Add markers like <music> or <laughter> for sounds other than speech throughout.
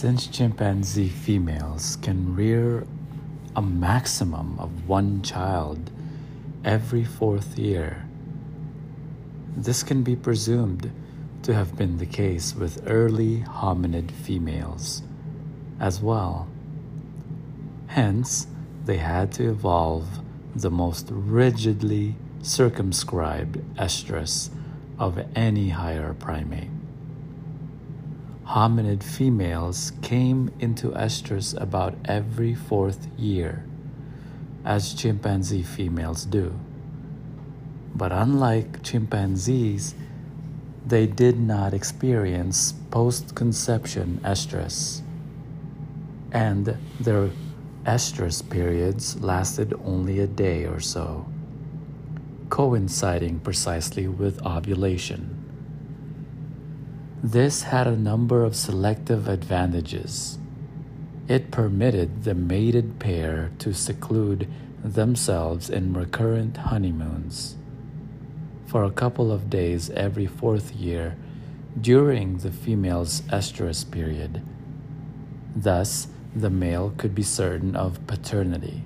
Since chimpanzee females can rear a maximum of one child every fourth year, this can be presumed to have been the case with early hominid females as well. Hence, they had to evolve the most rigidly circumscribed estrus of any higher primate. Hominid females came into estrus about every fourth year, as chimpanzee females do. But unlike chimpanzees, they did not experience post conception estrus, and their estrus periods lasted only a day or so, coinciding precisely with ovulation. This had a number of selective advantages. It permitted the mated pair to seclude themselves in recurrent honeymoons for a couple of days every fourth year during the female's estrus period. Thus, the male could be certain of paternity,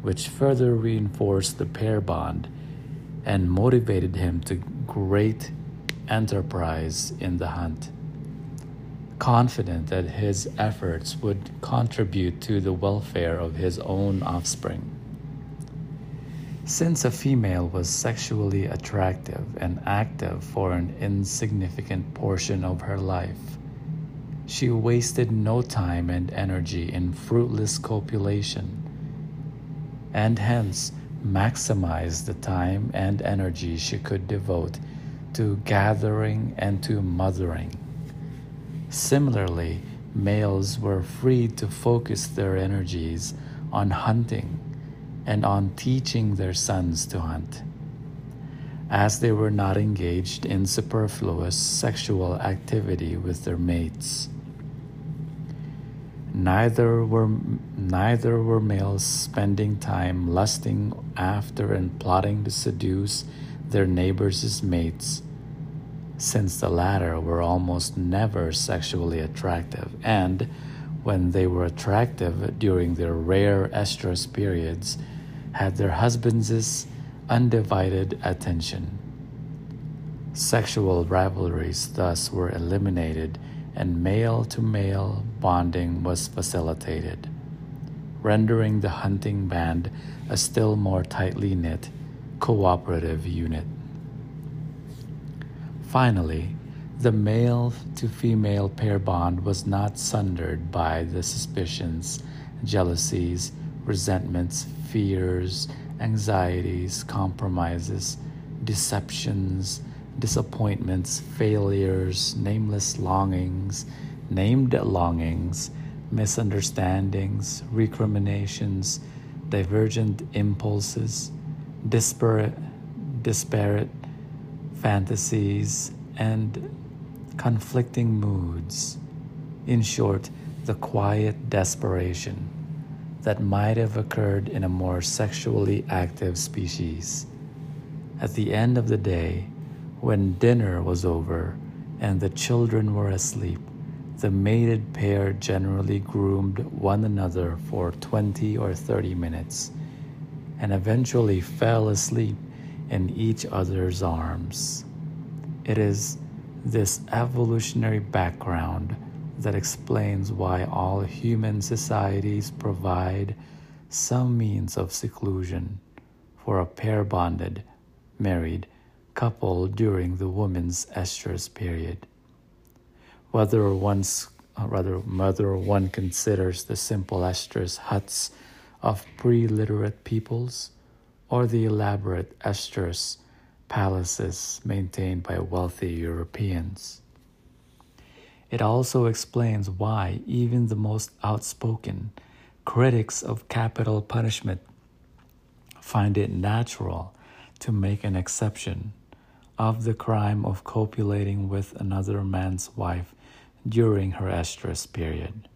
which further reinforced the pair bond and motivated him to great enterprise in the hunt. Confident that his efforts would contribute to the welfare of his own offspring. Since a female was sexually attractive and active for an insignificant portion of her life, she wasted no time and energy in fruitless copulation, and hence maximized the time and energy she could devote to gathering and to mothering. Similarly, males were free to focus their energies on hunting and on teaching their sons to hunt, as they were not engaged in superfluous sexual activity with their mates. Neither were, neither were males spending time lusting after and plotting to seduce their neighbors' mates, since the latter were almost never sexually attractive, and when they were attractive during their rare estrus periods, had their husbands' undivided attention. Sexual rivalries thus were eliminated and male to male bonding was facilitated, rendering the hunting band a still more tightly knit, cooperative unit. Finally, the male to female pair bond was not sundered by the suspicions, jealousies, resentments, fears, anxieties, compromises, deceptions, disappointments, failures, nameless longings, named longings, misunderstandings, recriminations, divergent impulses, disparate, disparate fantasies, and conflicting moods. In short, the quiet desperation that might have occurred in a more sexually active species. At the end of the day, when dinner was over and the children were asleep, the mated pair generally groomed one another for 20 or 30 minutes and eventually fell asleep in each other's arms. It is this evolutionary background that explains why all human societies provide some means of seclusion for a pair bonded, married couple during the woman's estrus period. Whether one's uh, rather whether one considers the simple estrus huts of pre-literate peoples or the elaborate estrus palaces maintained by wealthy Europeans. It also explains why even the most outspoken critics of capital punishment find it natural to make an exception of the crime of copulating with another man's wife during her estrus period.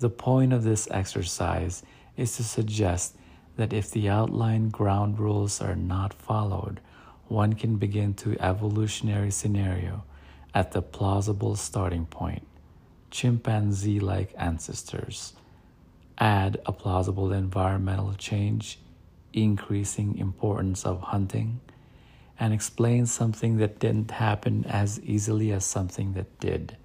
The point of this exercise is to suggest that if the outlined ground rules are not followed, one can begin to evolutionary scenario at the plausible starting point, chimpanzee like ancestors, add a plausible environmental change, increasing importance of hunting, and explain something that didn't happen as easily as something that did.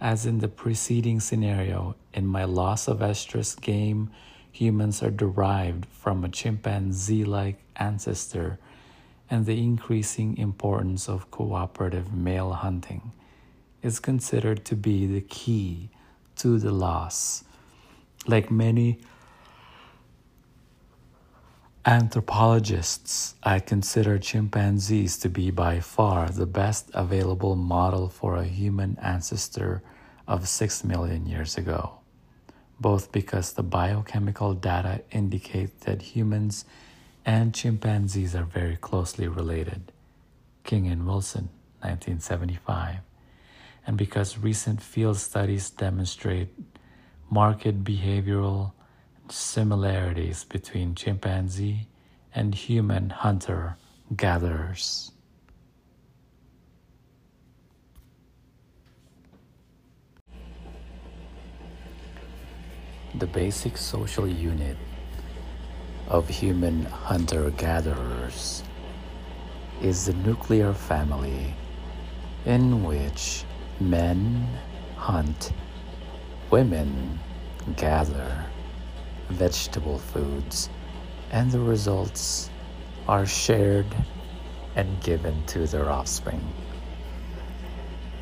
As in the preceding scenario, in my loss of estrus game, humans are derived from a chimpanzee like ancestor and the increasing importance of cooperative male hunting is considered to be the key to the loss. Like many anthropologists, I consider chimpanzees to be by far the best available model for a human ancestor of 6 million years ago, both because the biochemical data indicate that humans and chimpanzees are very closely related. King and Wilson, 1975 and because recent field studies demonstrate marked behavioral similarities between chimpanzee and human hunter gatherers. The basic social unit of human hunter gatherers is the nuclear family in which Men hunt, women gather vegetable foods, and the results are shared and given to their offspring.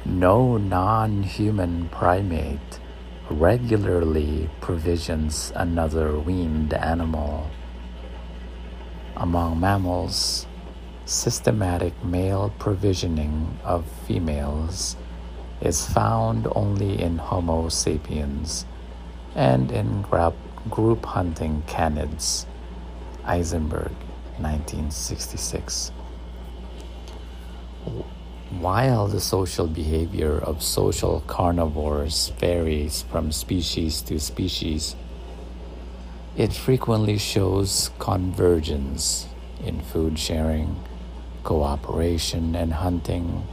No non human primate regularly provisions another weaned animal. Among mammals, systematic male provisioning of females is found only in Homo sapiens and in group hunting canids. Eisenberg, 1966. While the social behavior of social carnivores varies from species to species, it frequently shows convergence in food sharing, cooperation, and hunting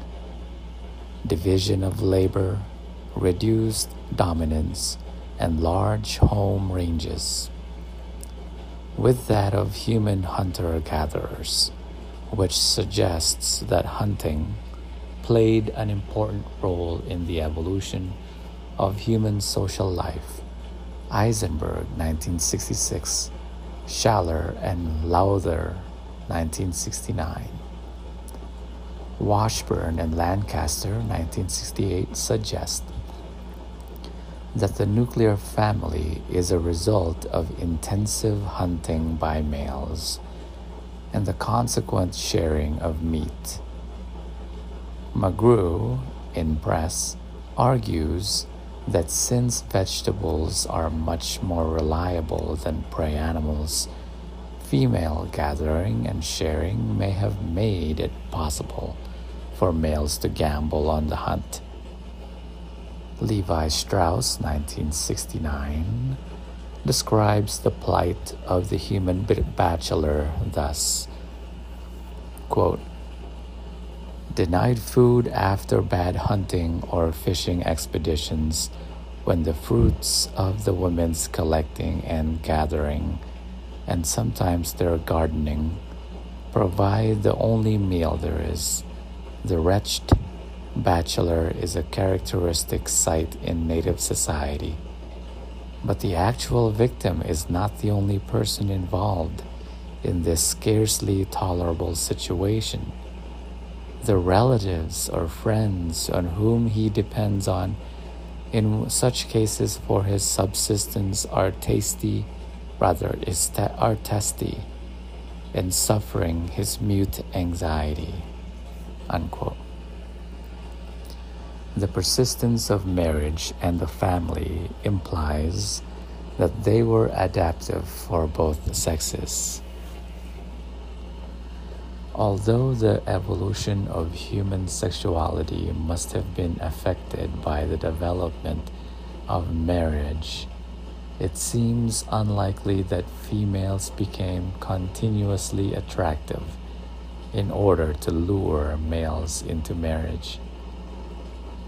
division of labor, reduced dominance, and large home ranges, with that of human hunter gatherers, which suggests that hunting played an important role in the evolution of human social life. Eisenberg, 1966, Schaller and Lowther, 1969. Washburn and Lancaster, 1968, suggest that the nuclear family is a result of intensive hunting by males and the consequent sharing of meat. McGrew, in Press, argues that since vegetables are much more reliable than prey animals, female gathering and sharing may have made it possible for males to gamble on the hunt. Levi Strauss, 1969, describes the plight of the human bachelor thus quote, Denied food after bad hunting or fishing expeditions when the fruits of the women's collecting and gathering and sometimes their gardening provide the only meal there is. The wretched bachelor is a characteristic sight in native society. But the actual victim is not the only person involved in this scarcely tolerable situation. The relatives or friends on whom he depends on in such cases for his subsistence are tasty rather are testy and suffering his mute anxiety. Unquote. The persistence of marriage and the family implies that they were adaptive for both sexes. Although the evolution of human sexuality must have been affected by the development of marriage it seems unlikely that females became continuously attractive in order to lure males into marriage.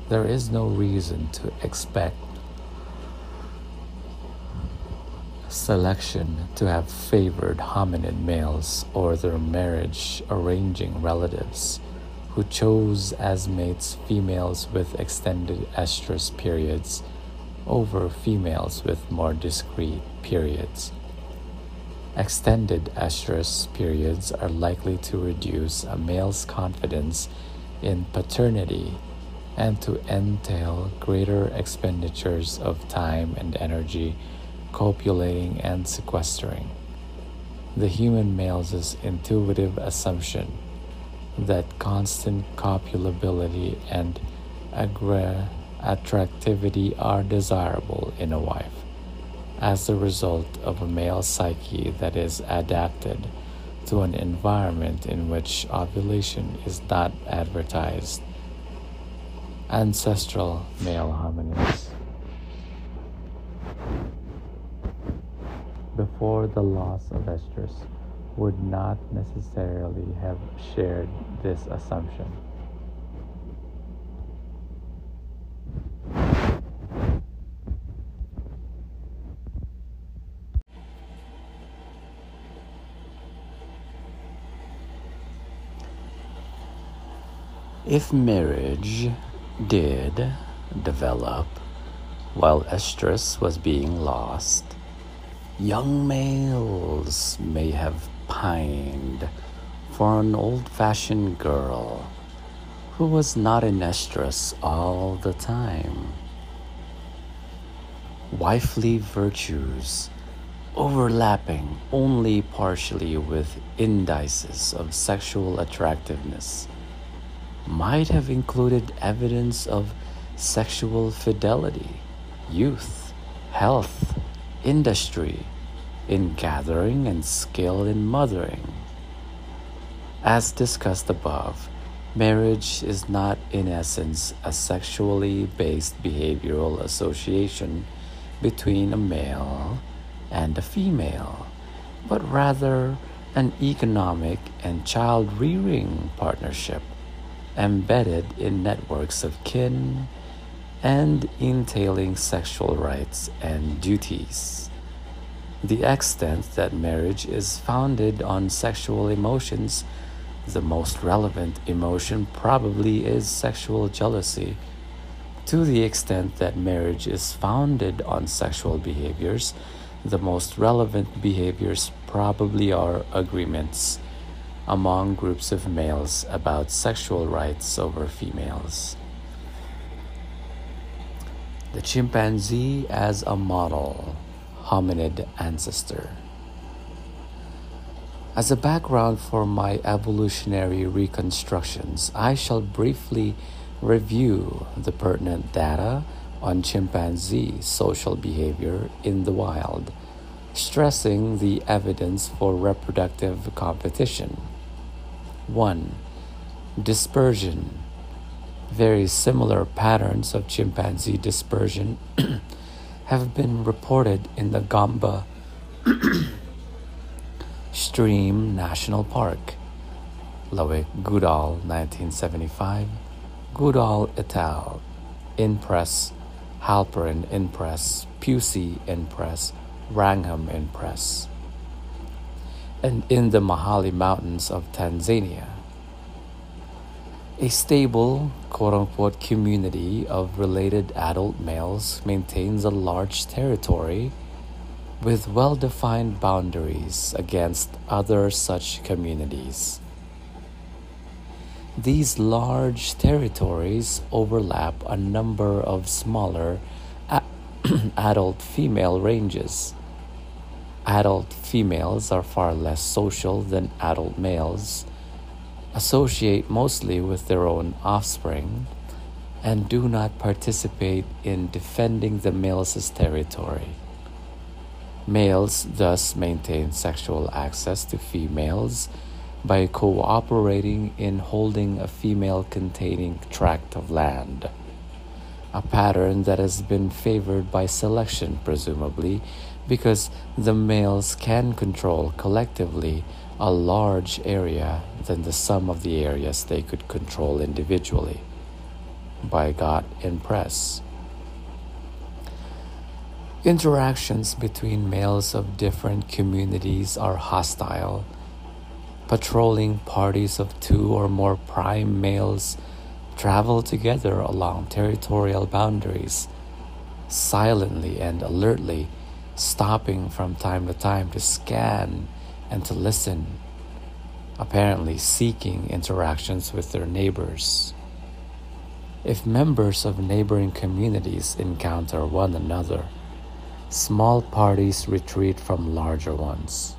There is no reason to expect selection to have favored hominid males or their marriage arranging relatives who chose as mates females with extended estrus periods over females with more discrete periods. Extended estrus periods are likely to reduce a male's confidence in paternity and to entail greater expenditures of time and energy copulating and sequestering. The human male's intuitive assumption that constant copulability and agra- attractivity are desirable in a wife as the result of a male psyche that is adapted to an environment in which ovulation is not advertised. Ancestral male hominids. Before the loss of estrus, would not necessarily have shared this assumption. If marriage did develop while estrus was being lost, young males may have pined for an old fashioned girl who was not in estrus all the time. Wifely virtues overlapping only partially with indices of sexual attractiveness might have included evidence of sexual fidelity, youth, health, industry, in gathering and skill in mothering. As discussed above, marriage is not in essence a sexually based behavioral association between a male and a female, but rather an economic and child rearing partnership embedded in networks of kin and entailing sexual rights and duties. The extent that marriage is founded on sexual emotions, the most relevant emotion probably is sexual jealousy. To the extent that marriage is founded on sexual behaviors, the most relevant behaviors probably are agreements among groups of males about sexual rights over females. The chimpanzee as a model hominid ancestor. As a background for my evolutionary reconstructions, I shall briefly review the pertinent data on chimpanzee social behavior in the wild, stressing the evidence for reproductive competition. 1. Dispersion. Very similar patterns of chimpanzee dispersion <clears throat> have been reported in the Gombe <clears throat> Stream National Park. Lawick Goodall, 1975. Goodall et al. In Press. Halperin in Press. Pusey in Press. Wrangham in Press and in the Mahale Mountains of Tanzania. A stable, quote unquote, community of related adult males maintains a large territory with well defined boundaries against other such communities. These large territories overlap a number of smaller <clears throat> adult female ranges adult females are far less social than adult males, associate mostly with their own offspring, and do not participate in defending the male's territory. Males thus maintain sexual access to females by cooperating in holding a female containing tract of land. A pattern that has been favored by selection, presumably, because the males can control collectively a large area than the sum of the areas they could control individually. Bygott Press. Interactions between males of different communities are hostile. Patrolling parties of two or more prime males travel together along territorial boundaries, silently and alertly, stopping from time to time to scan and to listen, apparently seeking interactions with their neighbors. If members of neighboring communities encounter one another, small parties retreat from larger ones.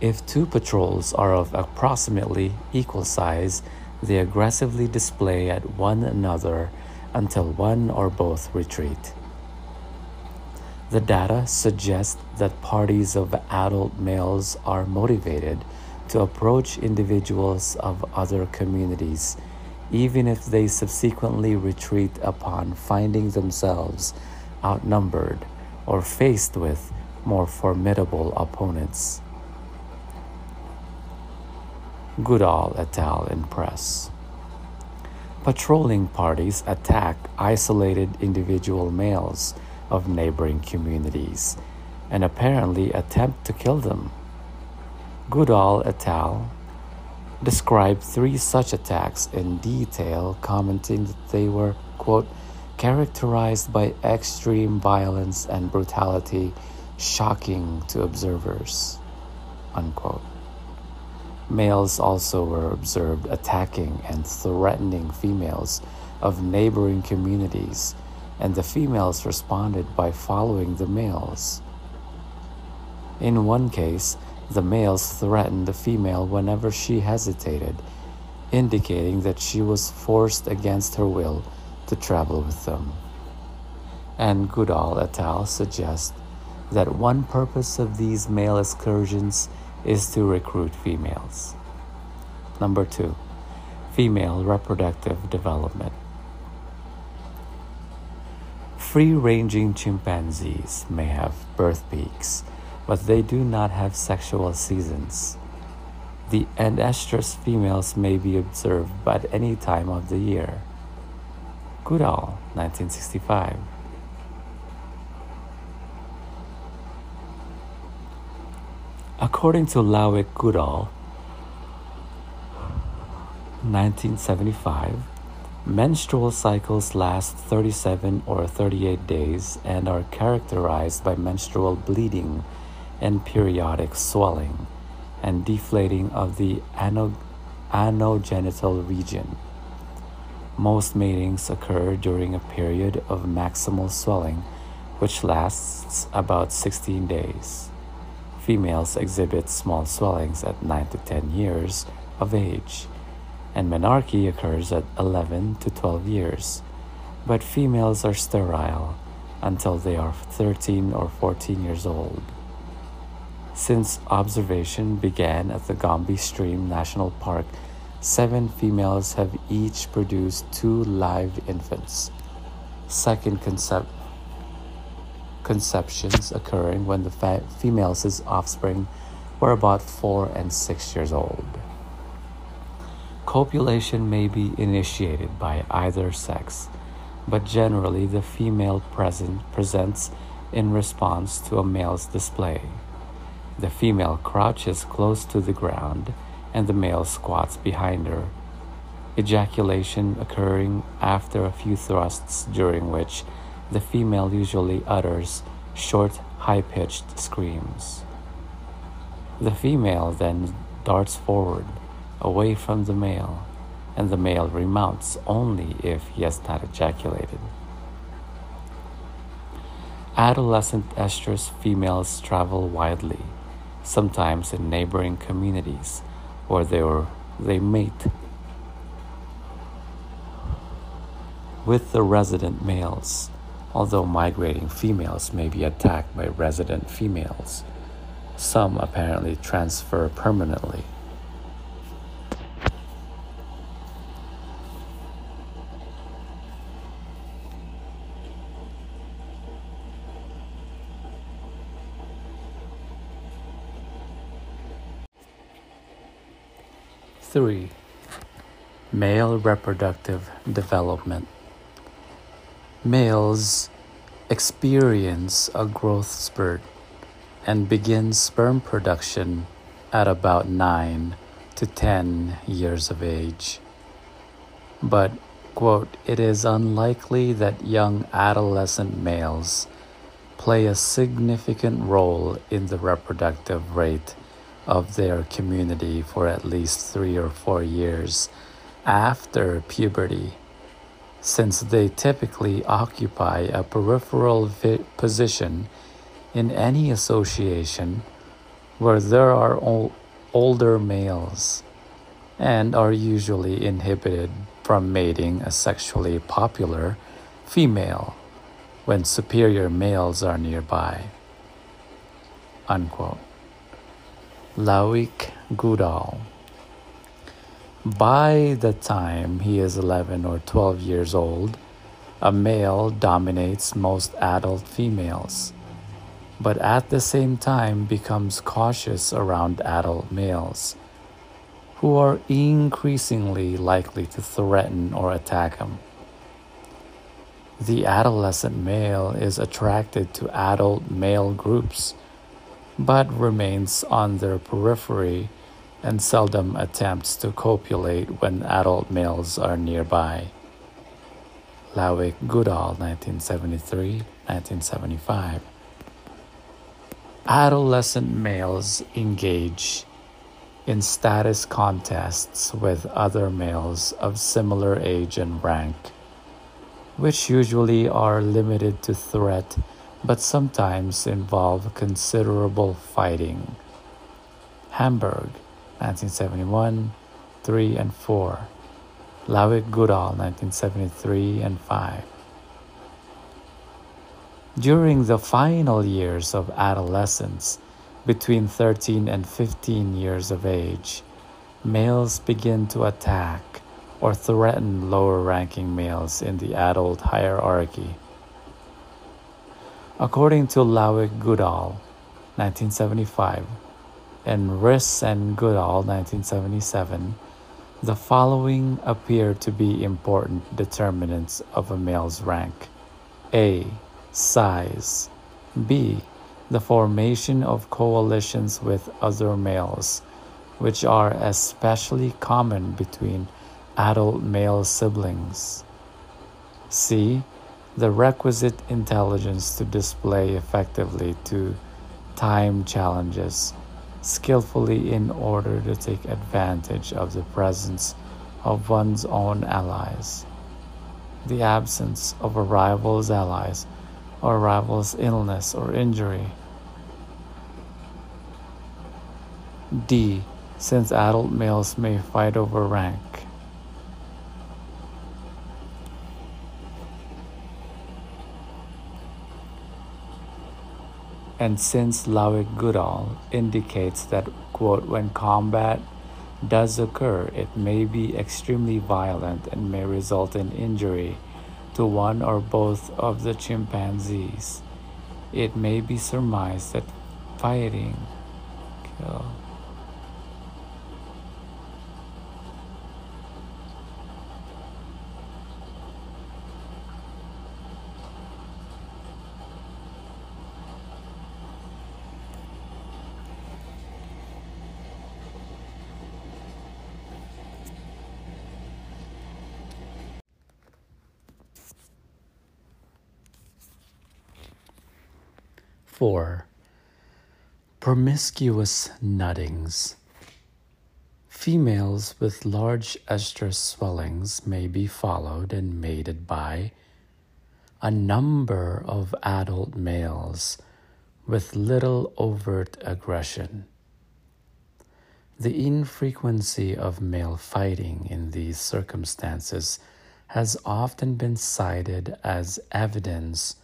If two patrols are of approximately equal size, they aggressively display at one another until one or both retreat. The data suggest that parties of adult males are motivated to approach individuals of other communities even if they subsequently retreat upon finding themselves outnumbered or faced with more formidable opponents. Goodall et al. in press. Patrolling parties attack isolated individual males of neighboring communities and apparently attempt to kill them. Goodall et al described three such attacks in detail, commenting that they were, quote, characterized by extreme violence and brutality, shocking to observers, unquote. Males also were observed attacking and threatening females of neighboring communities, and the females responded by following the males. In one case, the males threatened the female whenever she hesitated, indicating that she was forced against her will to travel with them. And Goodall et al. suggest that one purpose of these male excursions is to recruit females. Number two, female reproductive development. Free ranging chimpanzees may have birth peaks but they do not have sexual seasons. The estrus females may be observed at any time of the year. Goodall, 1965. According to Lawick Goodall, 1975, menstrual cycles last 37 or 38 days and are characterized by menstrual bleeding and periodic swelling and deflating of the anogenital region. Most matings occur during a period of maximal swelling, which lasts about 16 days. Females exhibit small swellings at 9 to 10 years of age, and menarche occurs at 11 to 12 years, but females are sterile until they are 13 or 14 years old. Since observation began at the Gombe Stream National Park, seven females have each produced two live infants. Second concep- conceptions occurring when the fa- females' offspring were about four and six years old. Copulation may be initiated by either sex, but generally the female present presents in response to a male's display. The female crouches close to the ground and the male squats behind her, ejaculation occurring after a few thrusts, during which the female usually utters short, high pitched screams. The female then darts forward, away from the male, and the male remounts only if he has not ejaculated. Adolescent estrus females travel widely sometimes in neighboring communities where they, were, they mate with the resident males, although migrating females may be attacked by resident females. Some apparently transfer permanently. 3. Male reproductive development. Males experience a growth spurt and begin sperm production at about 9 to 10 years of age. But, quote, it is unlikely that young adolescent males play a significant role in the reproductive rate of their community for at least three or four years after puberty, since they typically occupy a peripheral vi- position in any association where there are older males and are usually inhibited from mating a sexually popular female when superior males are nearby. Unquote. Lawick Goodall. By the time he is 11 or 12 years old, a male dominates most adult females, but at the same time becomes cautious around adult males, who are increasingly likely to threaten or attack him. The adolescent male is attracted to adult male groups but remains on their periphery and seldom attempts to copulate when adult males are nearby. Lawick Goodall, 1973 1975. Adolescent males engage in status contests with other males of similar age and rank, which usually are limited to threat but sometimes involve considerable fighting. Hamburg, 1971, 3 and 4. Lawick Goodall, 1973 and 5. During the final years of adolescence, between 13 and 15 years of age, males begin to attack or threaten lower ranking males in the adult hierarchy. According to Lawick Goodall, 1975, and Riss and Goodall, 1977, the following appear to be important determinants of a male's rank A. Size. B. The formation of coalitions with other males, which are especially common between adult male siblings. C the requisite intelligence to display effectively to time challenges skillfully in order to take advantage of the presence of one's own allies, the absence of a rival's allies or a rival's illness or injury. D. Since adult males may fight over rank, And since Lawick Goodall indicates that, quote, when combat does occur, it may be extremely violent and may result in injury to one or both of the chimpanzees, it may be surmised that fighting. Four, promiscuous nuttings. Females with large estrus swellings may be followed and mated by a number of adult males with little overt aggression. The infrequency of male fighting in these circumstances has often been cited as evidence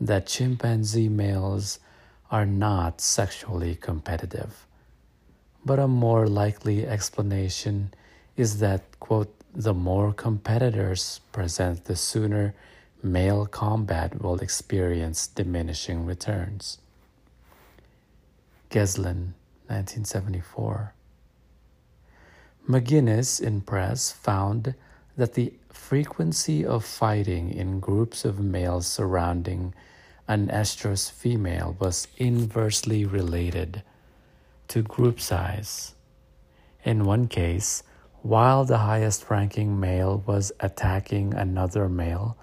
that chimpanzee males are not sexually competitive. But a more likely explanation is that, quote, the more competitors present, the sooner male combat will experience diminishing returns. Ghiselin, 1974. McGinnis in press found that the frequency of fighting in groups of males surrounding an estrous female was inversely related to group size. In one case, while the highest ranking male was attacking another male,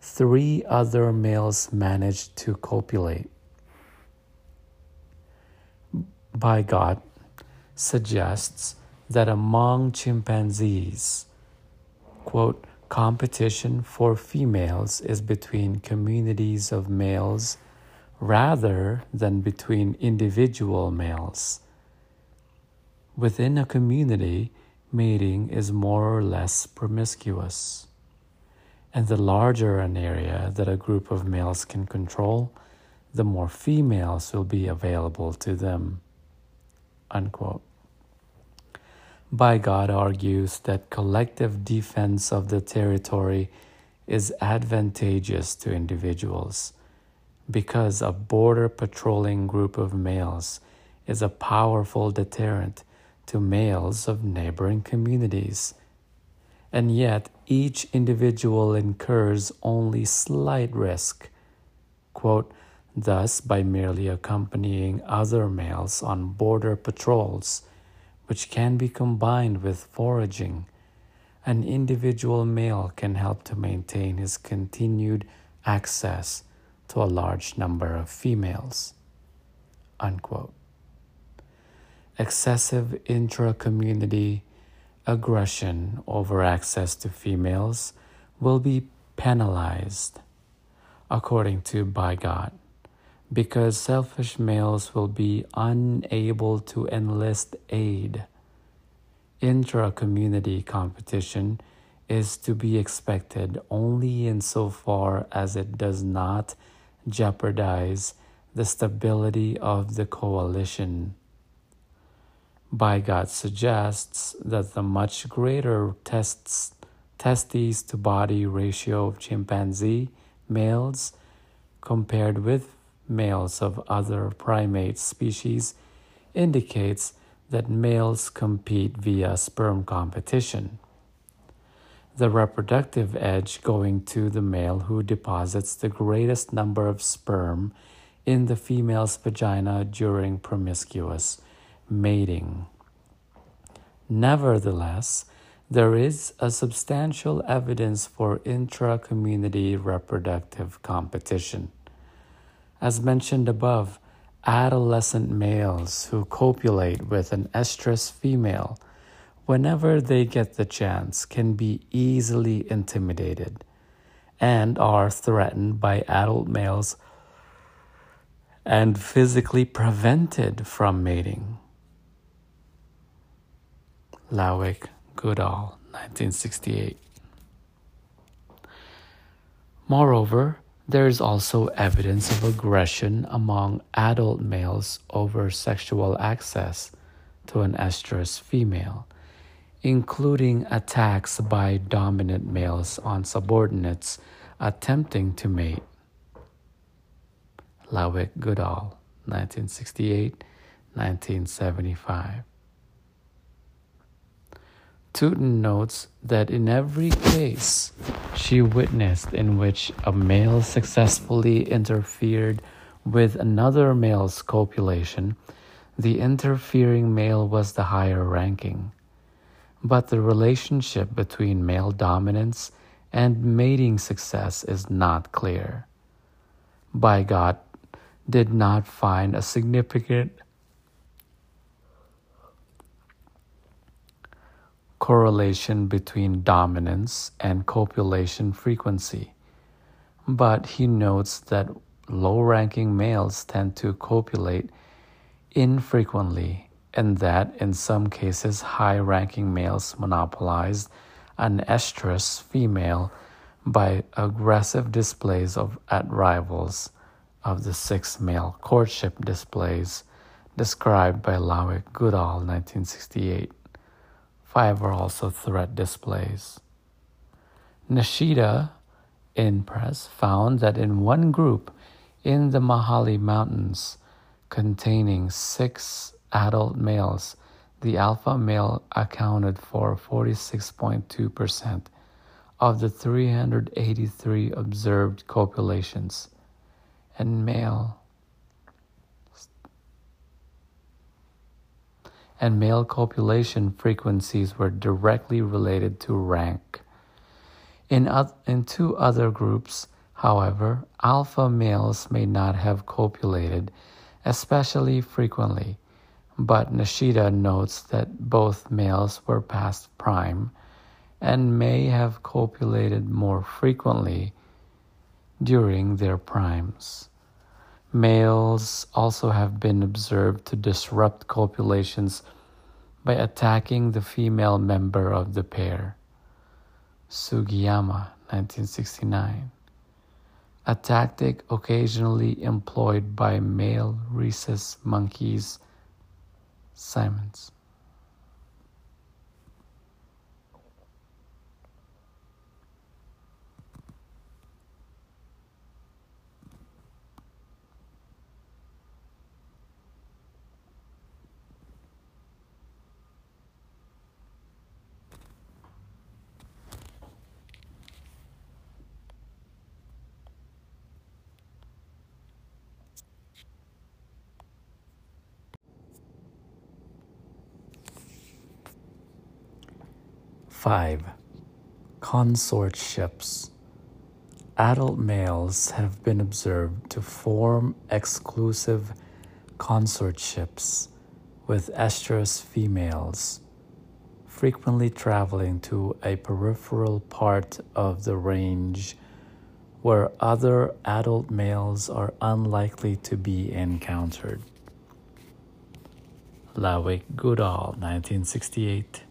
three other males managed to copulate. By Bygott suggests that among chimpanzees, quote, competition for females is between communities of males rather than between individual males. Within a community, mating is more or less promiscuous. And the larger an area that a group of males can control, the more females will be available to them. Unquote. Bygott argues that collective defense of the territory is advantageous to individuals because a border patrolling group of males is a powerful deterrent to males of neighboring communities. And yet, each individual incurs only slight risk. Quote, Thus, by merely accompanying other males on border patrols, which can be combined with foraging, an individual male can help to maintain his continued access to a large number of females. Unquote. Excessive intra community aggression over access to females will be penalized, according to Bygott because selfish males will be unable to enlist aid. Intra community competition is to be expected only insofar as it does not jeopardize the stability of the coalition. Bygott suggests that the much greater tests, testes to body ratio of chimpanzee males compared with males of other primate species indicates that males compete via sperm competition. The reproductive edge going to the male who deposits the greatest number of sperm in the female's vagina during promiscuous mating. Nevertheless, there is a substantial evidence for intra community reproductive competition. As mentioned above, adolescent males who copulate with an estrus female whenever they get the chance can be easily intimidated and are threatened by adult males and physically prevented from mating. Lawick Goodall, 1968. Moreover, there is also evidence of aggression among adult males over sexual access to an estrous female, including attacks by dominant males on subordinates attempting to mate. Lawick Goodall, 1968 1975. Tutin notes that in every case she witnessed in which a male successfully interfered with another male's copulation, the interfering male was the higher ranking. But the relationship between male dominance and mating success is not clear. Bygott did not find a significant correlation between dominance and copulation frequency, but he notes that low ranking males tend to copulate infrequently and that in some cases high ranking males monopolize an estrus female by aggressive displays of at rivals of the six male courtship displays described by Lawick Goodall 1968. Five are also threat displays. Nishida in press found that in one group in the Mahale Mountains containing six adult males, the alpha male accounted for 46.2% of the 383 observed copulations, and male and male copulation frequencies were directly related to rank. In, in two other groups, however, alpha males may not have copulated especially frequently, but Nishida notes that both males were past prime and may have copulated more frequently during their primes. Males also have been observed to disrupt copulations by attacking the female member of the pair. Sugiyama, 1969. A tactic occasionally employed by male rhesus monkeys. Simons. 5. Consortships. Adult males have been observed to form exclusive consortships with estrous females, frequently traveling to a peripheral part of the range where other adult males are unlikely to be encountered. Lawick Goodall, 1968.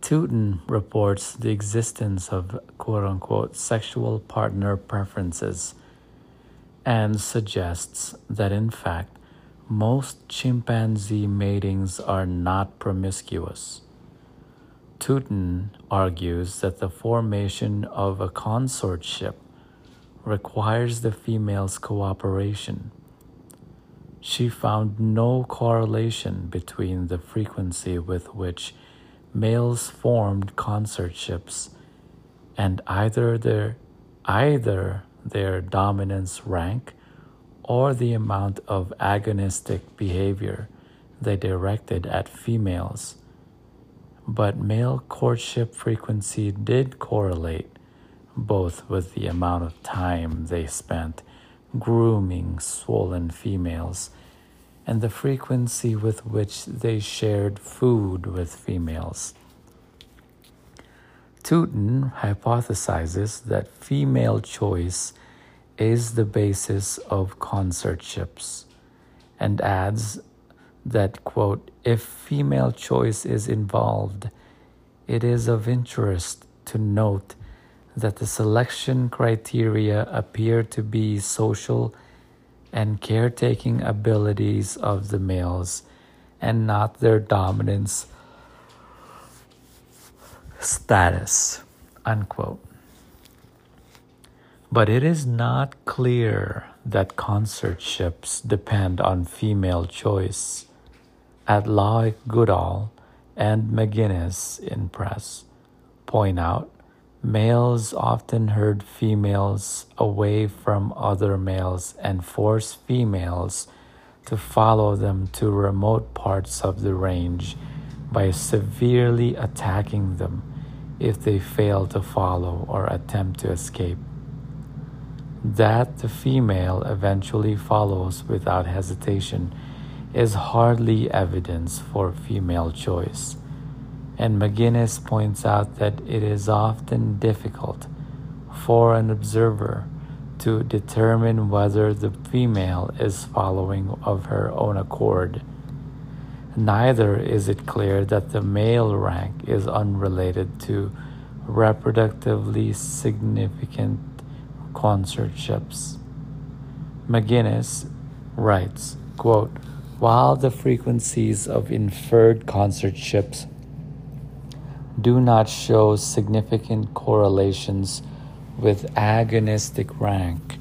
Tutin reports the existence of quote unquote sexual partner preferences and suggests that in fact most chimpanzee matings are not promiscuous. Tutin argues that the formation of a consortship requires the female's cooperation. She found no correlation between the frequency with which males formed consortships, and either their either their dominance rank or the amount of agonistic behavior they directed at females. But male courtship frequency did correlate both with the amount of time they spent grooming swollen females and the frequency with which they shared food with females. Tutin hypothesizes that female choice is the basis of consortships and adds that, quote, if female choice is involved, it is of interest to note that the selection criteria appear to be social and caretaking abilities of the males and not their dominance status. Unquote. But it is not clear that consortships depend on female choice. At Lawick Goodall and McGinnis in press point out Males often herd females away from other males and force females to follow them to remote parts of the range by severely attacking them if they fail to follow or attempt to escape. That the female eventually follows without hesitation is hardly evidence for female choice and McGinnis points out that it is often difficult for an observer to determine whether the female is following of her own accord. Neither is it clear that the male rank is unrelated to reproductively significant consortships. McGinnis writes, quote, while the frequencies of inferred consortships do not show significant correlations with agonistic rank.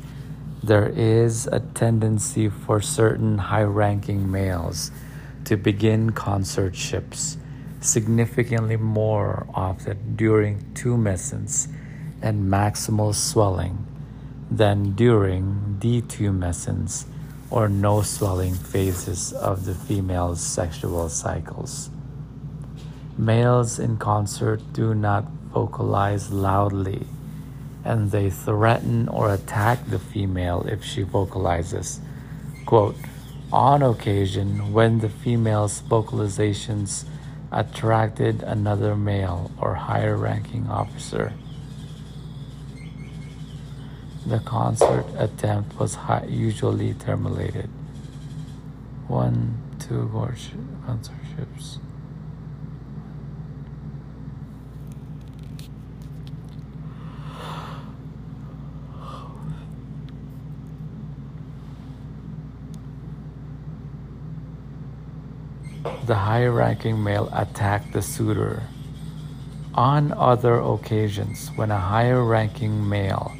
There is a tendency for certain high ranking males to begin consortships significantly more often during tumescence and maximal swelling than during detumescence or no swelling phases of the female's sexual cycles. Males in consort do not vocalize loudly and they threaten or attack the female if she vocalizes. Quote, on occasion, when the female's vocalizations attracted another male or higher ranking officer, the consort attempt was usually terminated. One, two consortships. The higher ranking male attacked the suitor. On other occasions, when a higher ranking male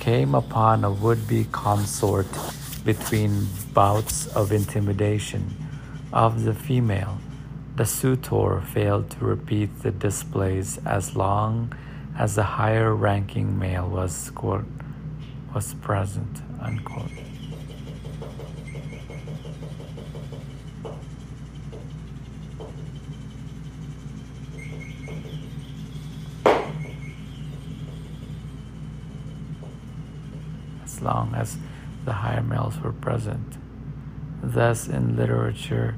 came upon a would be consort between bouts of intimidation of the female, the suitor failed to repeat the displays as long as the higher ranking male was, quote, was present, unquote. Long as the higher males were present. Thus, in literature,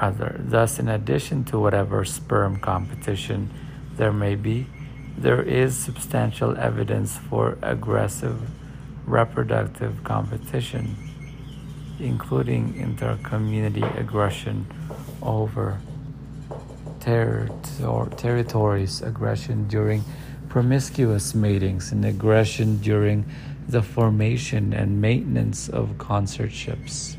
rather, thus, in addition to whatever sperm competition there may be, there is substantial evidence for aggressive reproductive competition, including intercommunity aggression over ter- territories, aggression during promiscuous matings and aggression during the formation and maintenance of consortships.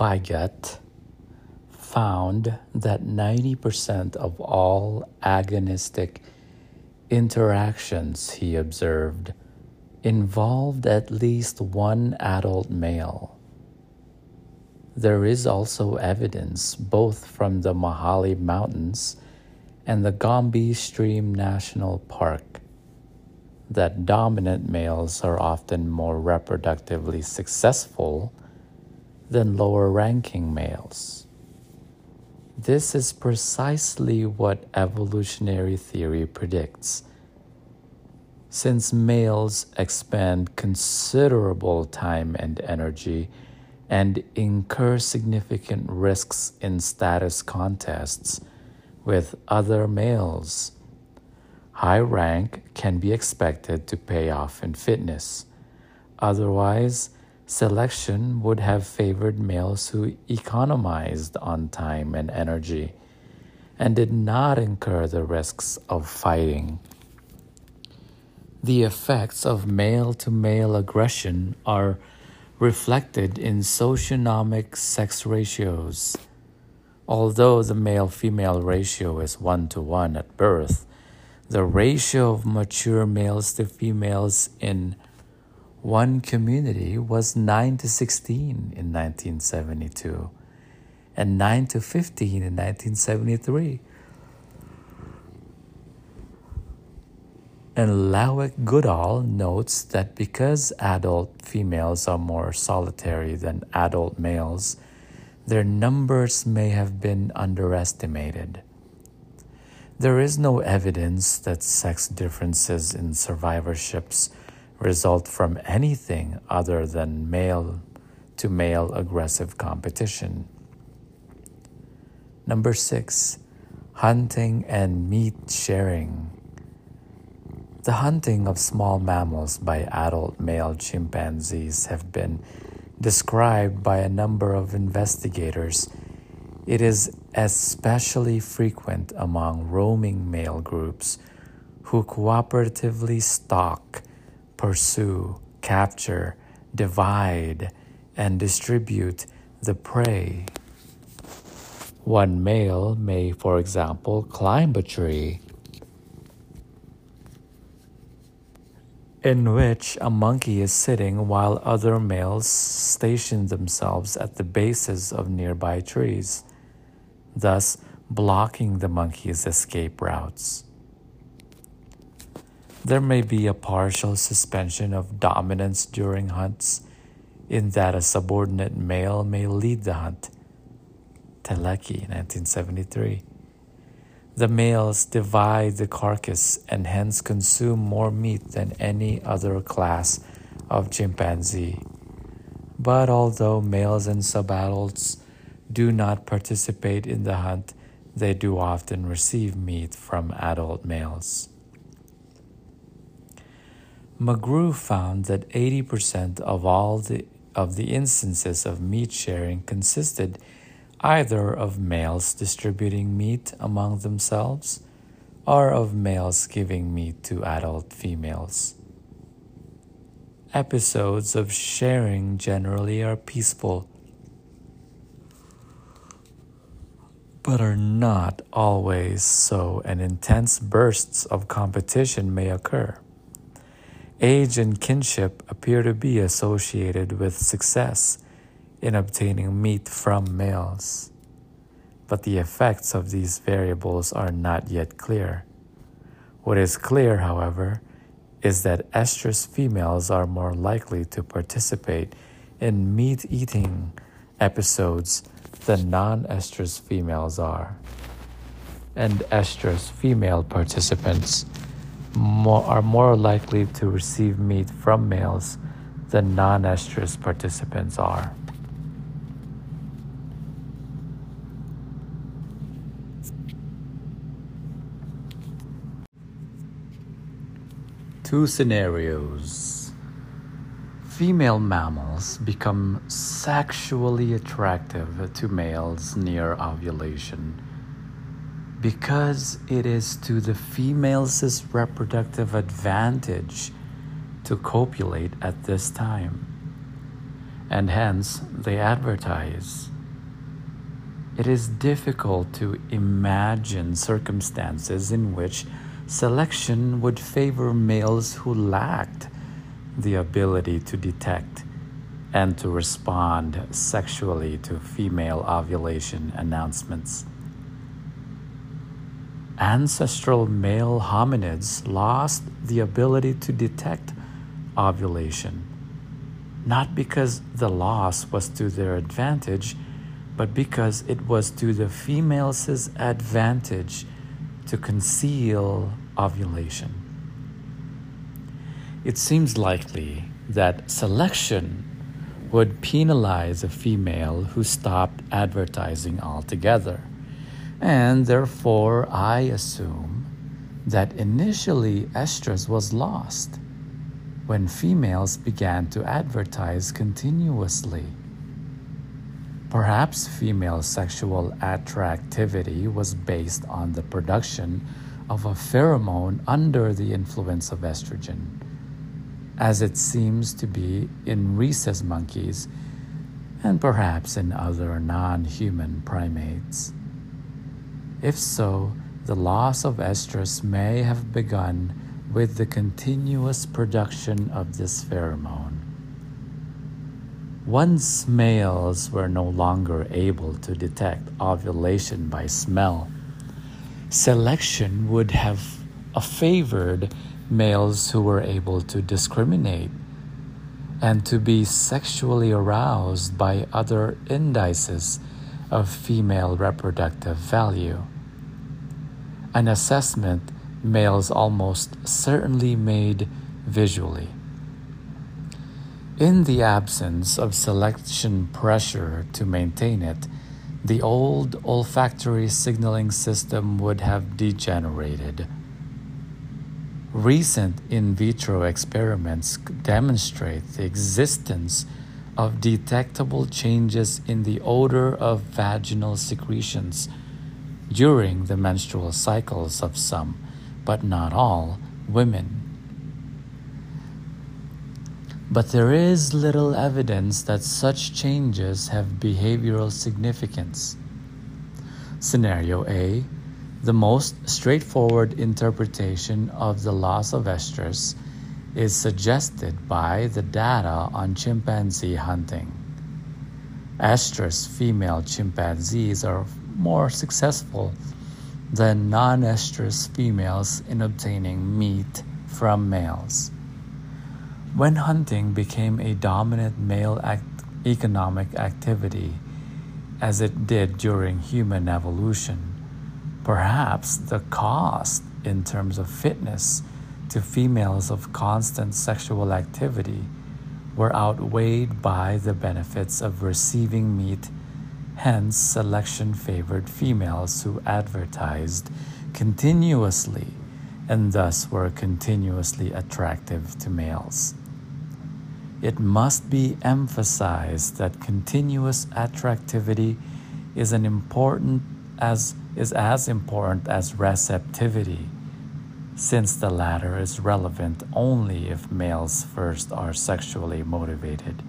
Bygott found that 90% of all agonistic interactions he observed involved at least one adult male. There is also evidence, both from the Mahale Mountains and the Gombe Stream National Park, that dominant males are often more reproductively successful than lower ranking males. This is precisely what evolutionary theory predicts. Since males expend considerable time and energy and incur significant risks in status contests with other males, high rank can be expected to pay off in fitness. Otherwise, Selection would have favored males who economized on time and energy and did not incur the risks of fighting. The effects of male to male aggression are reflected in socionomic sex ratios. Although the male female ratio is 1 to 1 at birth, the ratio of mature males to females in one community was 9 to 16 in 1972 and 9 to 15 in 1973. And Lawick Goodall notes that because adult females are more solitary than adult males, their numbers may have been underestimated. There is no evidence that sex differences in survivorships result from anything other than male to male aggressive competition. Number six, hunting and meat sharing. The hunting of small mammals by adult male chimpanzees have been described by a number of investigators, it is especially frequent among roaming male groups who cooperatively stalk, pursue, capture, divide, and distribute the prey. One male may, for example, climb a tree in which a monkey is sitting while other males station themselves at the bases of nearby trees, thus blocking the monkey's escape routes. There may be a partial suspension of dominance during hunts, in that a subordinate male may lead the hunt. Teleki, 1973. The males divide the carcass and hence consume more meat than any other class of chimpanzee. But although males and subadults do not participate in the hunt, they do often receive meat from adult males. McGrew found that 80% of all the, of the instances of meat sharing consisted either of males distributing meat among themselves or of males giving meat to adult females. Episodes of sharing generally are peaceful, but are not always so, and intense bursts of competition may occur. Age and kinship appear to be associated with success in obtaining meat from males, but the effects of these variables are not yet clear. What is clear, however, is that estrous females are more likely to participate in meat eating episodes than non estrous females are. And estrous female participants more, are more likely to receive meat from males than non estrous participants are. Two scenarios. Female mammals become sexually attractive to males near ovulation because it is to the female's reproductive advantage to copulate at this time, and hence they advertise. It is difficult to imagine circumstances in which selection would favor males who lacked the ability to detect and to respond sexually to female ovulation announcements. Ancestral male hominids lost the ability to detect ovulation, not because the loss was to their advantage, but because it was to the female's advantage to conceal ovulation. It seems likely that selection would penalize a female who stopped advertising altogether. And therefore, I assume that initially estrus was lost when females began to advertise continuously. Perhaps female sexual attractivity was based on the production of a pheromone under the influence of estrogen, as it seems to be in rhesus monkeys and perhaps in other non human primates. If so, the loss of estrus may have begun with the continuous production of this pheromone. Once males were no longer able to detect ovulation by smell, selection would have favored males who were able to discriminate and to be sexually aroused by other indices of female reproductive value. An assessment males almost certainly made visually. In the absence of selection pressure to maintain it, the old olfactory signaling system would have degenerated. Recent in vitro experiments demonstrate the existence of detectable changes in the odor of vaginal secretions during the menstrual cycles of some, but not all, women. But there is little evidence that such changes have behavioral significance. Scenario A The most straightforward interpretation of the loss of estrus is suggested by the data on chimpanzee hunting. Estrus female chimpanzees are more successful than non estrous females in obtaining meat from males. When hunting became a dominant male act- economic activity, as it did during human evolution, perhaps the cost in terms of fitness to females of constant sexual activity were outweighed by the benefits of receiving meat. Hence, selection favored females who advertised continuously and thus were continuously attractive to males. It must be emphasized that continuous attractivity is an important as is as important as receptivity since the latter is relevant only if males first are sexually motivated.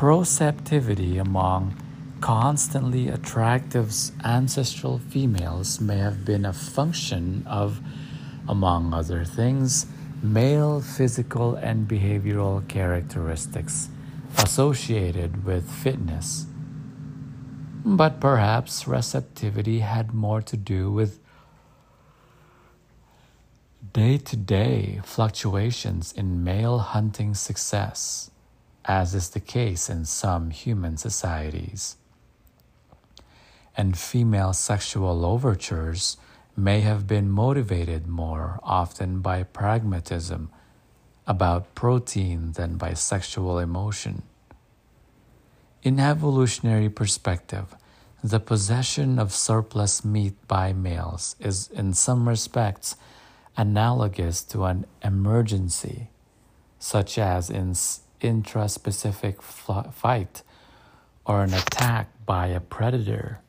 Proceptivity among constantly attractive ancestral females may have been a function of, among other things, male physical and behavioral characteristics associated with fitness. But perhaps receptivity had more to do with day to day fluctuations in male hunting success, as is the case in some human societies. And female sexual overtures may have been motivated more often by pragmatism about protein than by sexual emotion. In evolutionary perspective, the possession of surplus meat by males is in some respects analogous to an emergency, such as in intraspecific fight or an attack by a predator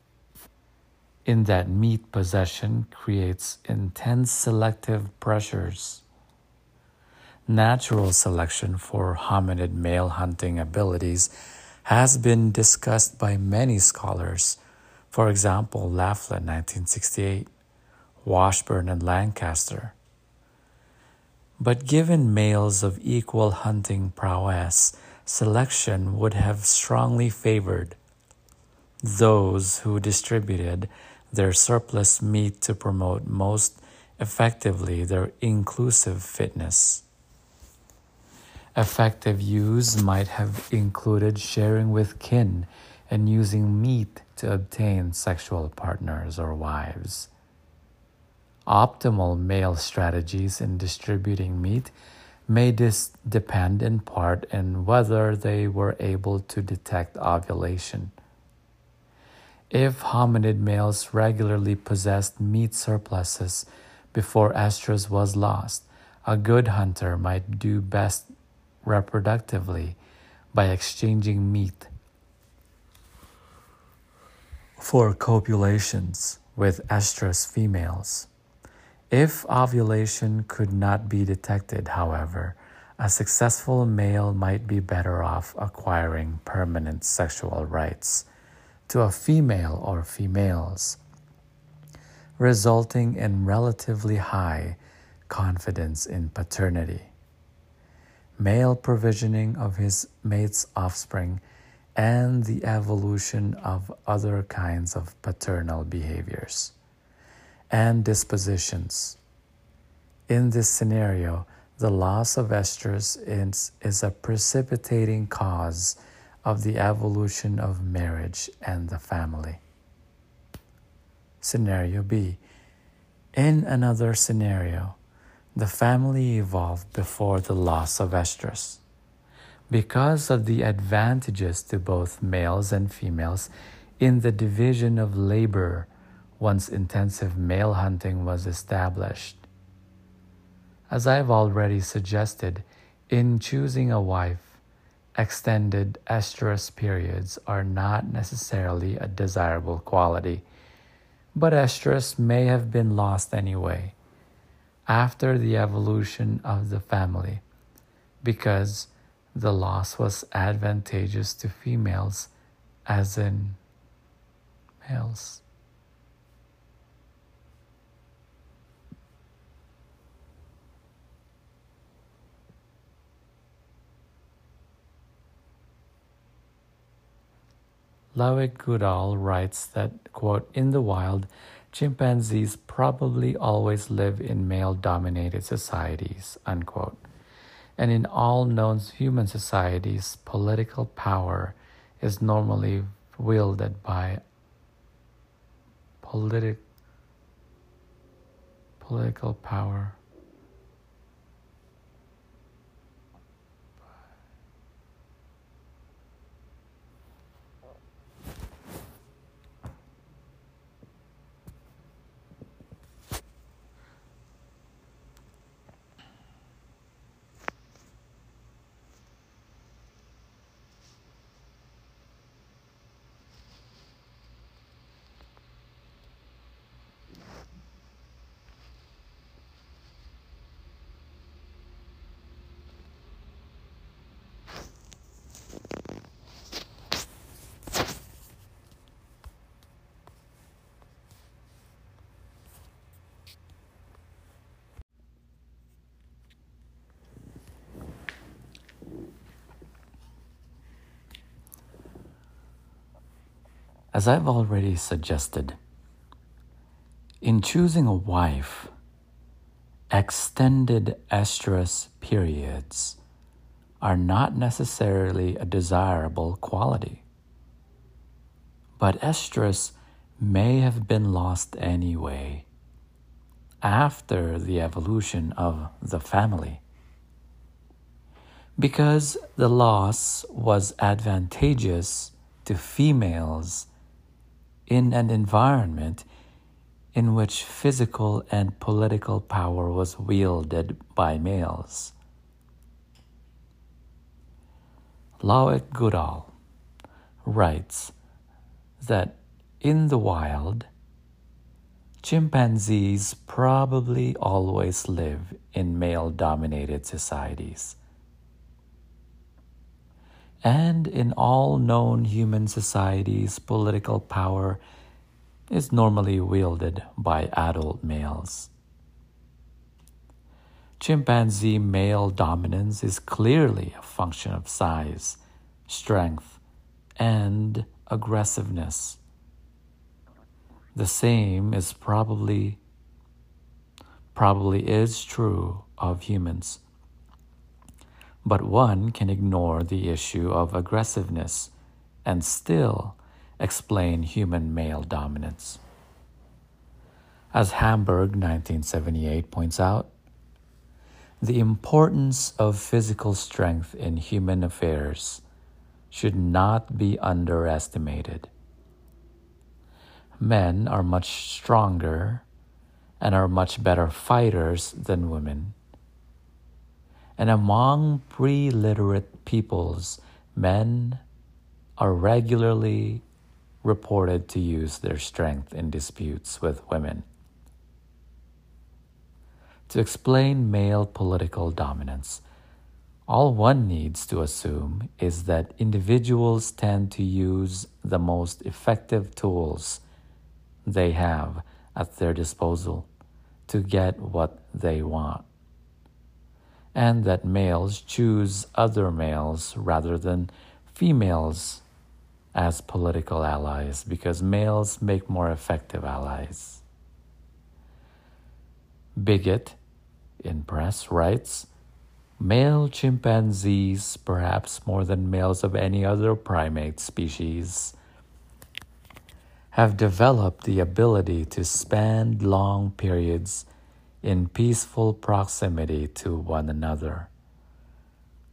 in that meat possession creates intense selective pressures. Natural selection for hominid male hunting abilities has been discussed by many scholars. For example, Laughlin, 1968, Washburn, and Lancaster. But given males of equal hunting prowess, selection would have strongly favored those who distributed their surplus meat to promote most effectively their inclusive fitness. Effective use might have included sharing with kin and using meat to obtain sexual partners or wives. Optimal male strategies in distributing meat may dis- depend in part on whether they were able to detect ovulation if hominid males regularly possessed meat surpluses before estrus was lost, a good hunter might do best reproductively by exchanging meat for copulations with estrus females. If ovulation could not be detected, however, a successful male might be better off acquiring permanent sexual rights to a female or females, resulting in relatively high confidence in paternity. Male provisioning of his mate's offspring and the evolution of other kinds of paternal behaviors and dispositions. In this scenario, the loss of estrus is, is a precipitating cause of the evolution of marriage and the family. Scenario B In another scenario, the family evolved before the loss of estrus. Because of the advantages to both males and females in the division of labor once intensive male hunting was established. As I've already suggested, in choosing a wife, extended estrus periods are not necessarily a desirable quality, but estrus may have been lost anyway after the evolution of the family because the loss was advantageous to females as in males. Lawick Goodall writes that, quote, in the wild, chimpanzees probably always live in male dominated societies, unquote. And in all known human societies, political power is normally wielded by politic, political power. As I've already suggested, in choosing a wife, extended estrous periods are not necessarily a desirable quality. But estrus may have been lost anyway after the evolution of the family. Because the loss was advantageous to females in an environment in which physical and political power was wielded by males. Lawick Goodall writes that in the wild, chimpanzees probably always live in male dominated societies. And in all known human societies, political power is normally wielded by adult males. Chimpanzee male dominance is clearly a function of size, strength, and aggressiveness. The same is probably probably is true of humans. But one can ignore the issue of aggressiveness and still explain human male dominance. As Hamburg 1978 points out, the importance of physical strength in human affairs should not be underestimated. Men are much stronger and are much better fighters than women and among pre literate peoples, men are regularly reported to use their strength in disputes with women. To explain male political dominance, all one needs to assume is that individuals tend to use the most effective tools they have at their disposal to get what they want and that males choose other males rather than females as political allies because males make more effective allies. Bygott in press writes male chimpanzees, perhaps more than males of any other primate species, have developed the ability to spend long periods in peaceful proximity to one another,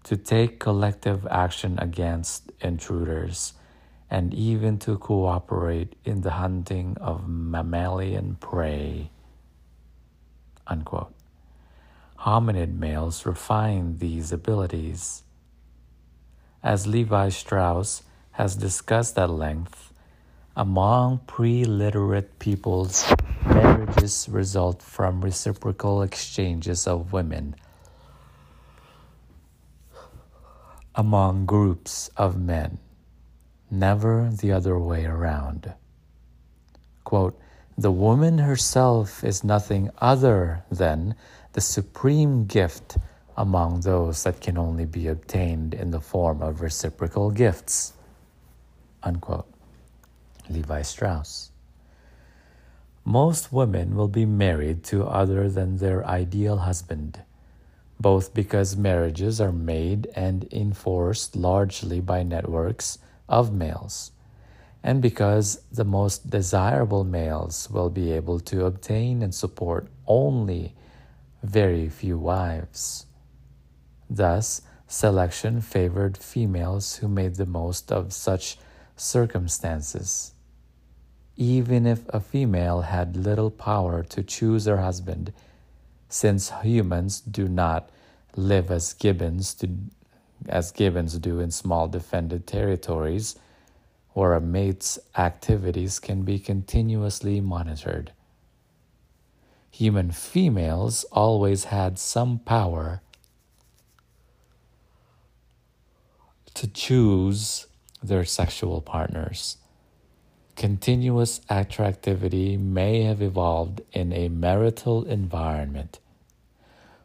to take collective action against intruders, and even to cooperate in the hunting of mammalian prey. Unquote. Hominid males refine these abilities. as Levi Strauss has discussed at length, among pre literate peoples, marriages result from reciprocal exchanges of women among groups of men, never the other way around. Quote, the woman herself is nothing other than the supreme gift among those that can only be obtained in the form of reciprocal gifts. Unquote. Levi Strauss. Most women will be married to other than their ideal husband, both because marriages are made and enforced largely by networks of males, and because the most desirable males will be able to obtain and support only very few wives. Thus, selection favored females who made the most of such circumstances. Even if a female had little power to choose her husband, since humans do not live as gibbons to, as gibbons do in small defended territories where a mate's activities can be continuously monitored. Human females always had some power to choose their sexual partners. Continuous attractivity may have evolved in a marital environment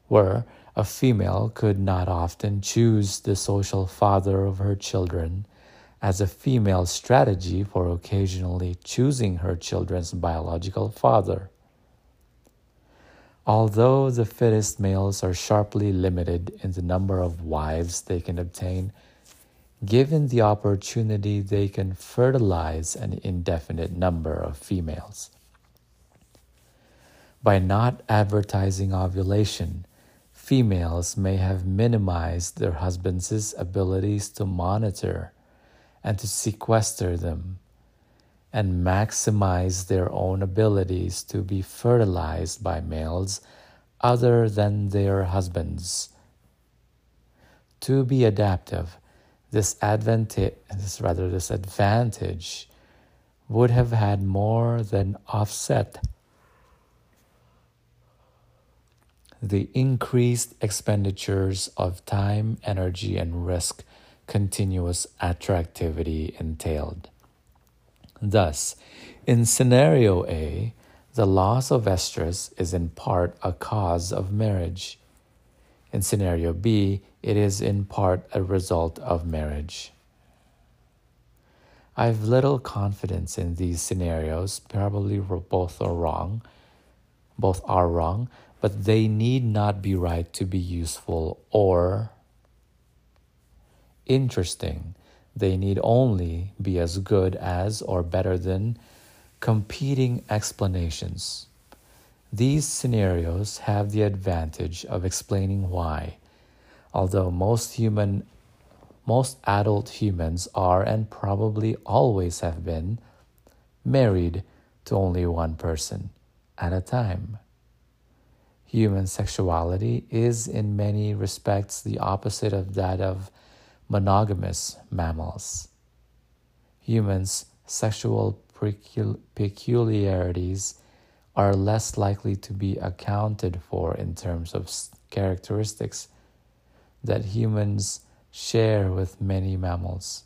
where a female could not often choose the social father of her children as a female strategy for occasionally choosing her children's biological father. Although the fittest males are sharply limited in the number of wives they can obtain, Given the opportunity, they can fertilize an indefinite number of females. By not advertising ovulation, females may have minimized their husbands' abilities to monitor and to sequester them, and maximize their own abilities to be fertilized by males other than their husbands. To be adaptive, this advantage, this rather this advantage, would have had more than offset the increased expenditures of time, energy, and risk continuous attractivity entailed. Thus, in scenario A, the loss of estrus is in part a cause of marriage. In scenario B, it is in part a result of marriage. I have little confidence in these scenarios. Probably both are wrong. Both are wrong, but they need not be right to be useful or interesting. They need only be as good as or better than competing explanations. These scenarios have the advantage of explaining why although most human most adult humans are and probably always have been married to only one person at a time. Human sexuality is in many respects the opposite of that of monogamous mammals. Humans' sexual peculiarities are less likely to be accounted for in terms of characteristics that humans share with many mammals.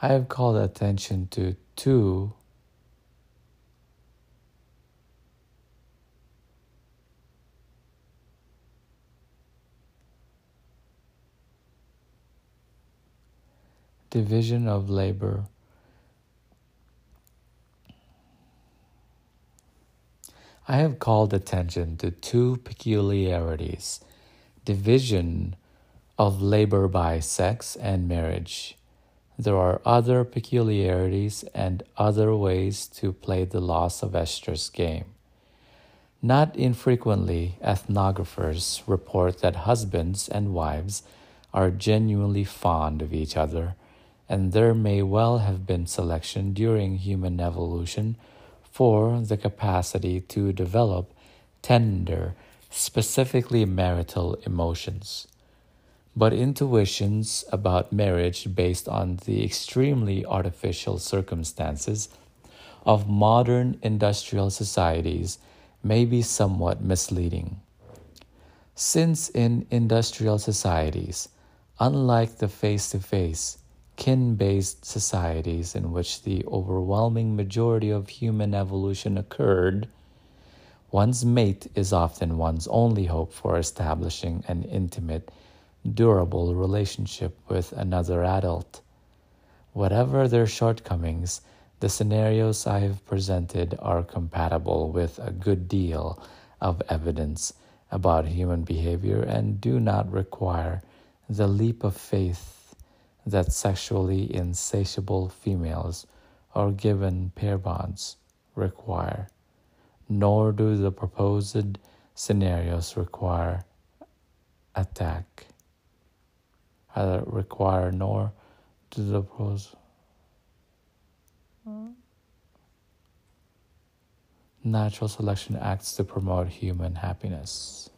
I have called attention to two division of labor I have called attention to two peculiarities division of labor by sex and marriage. There are other peculiarities and other ways to play the loss of estrus game. Not infrequently, ethnographers report that husbands and wives are genuinely fond of each other, and there may well have been selection during human evolution for the capacity to develop tender, specifically marital emotions. But intuitions about marriage based on the extremely artificial circumstances of modern industrial societies may be somewhat misleading. Since in industrial societies, unlike the face to face, kin based societies in which the overwhelming majority of human evolution occurred, one's mate is often one's only hope for establishing an intimate, durable relationship with another adult. Whatever their shortcomings, the scenarios I have presented are compatible with a good deal of evidence about human behavior and do not require the leap of faith that sexually insatiable females or given pair bonds require, nor do the proposed scenarios require attack, either require nor do the proposed natural selection acts to promote human happiness.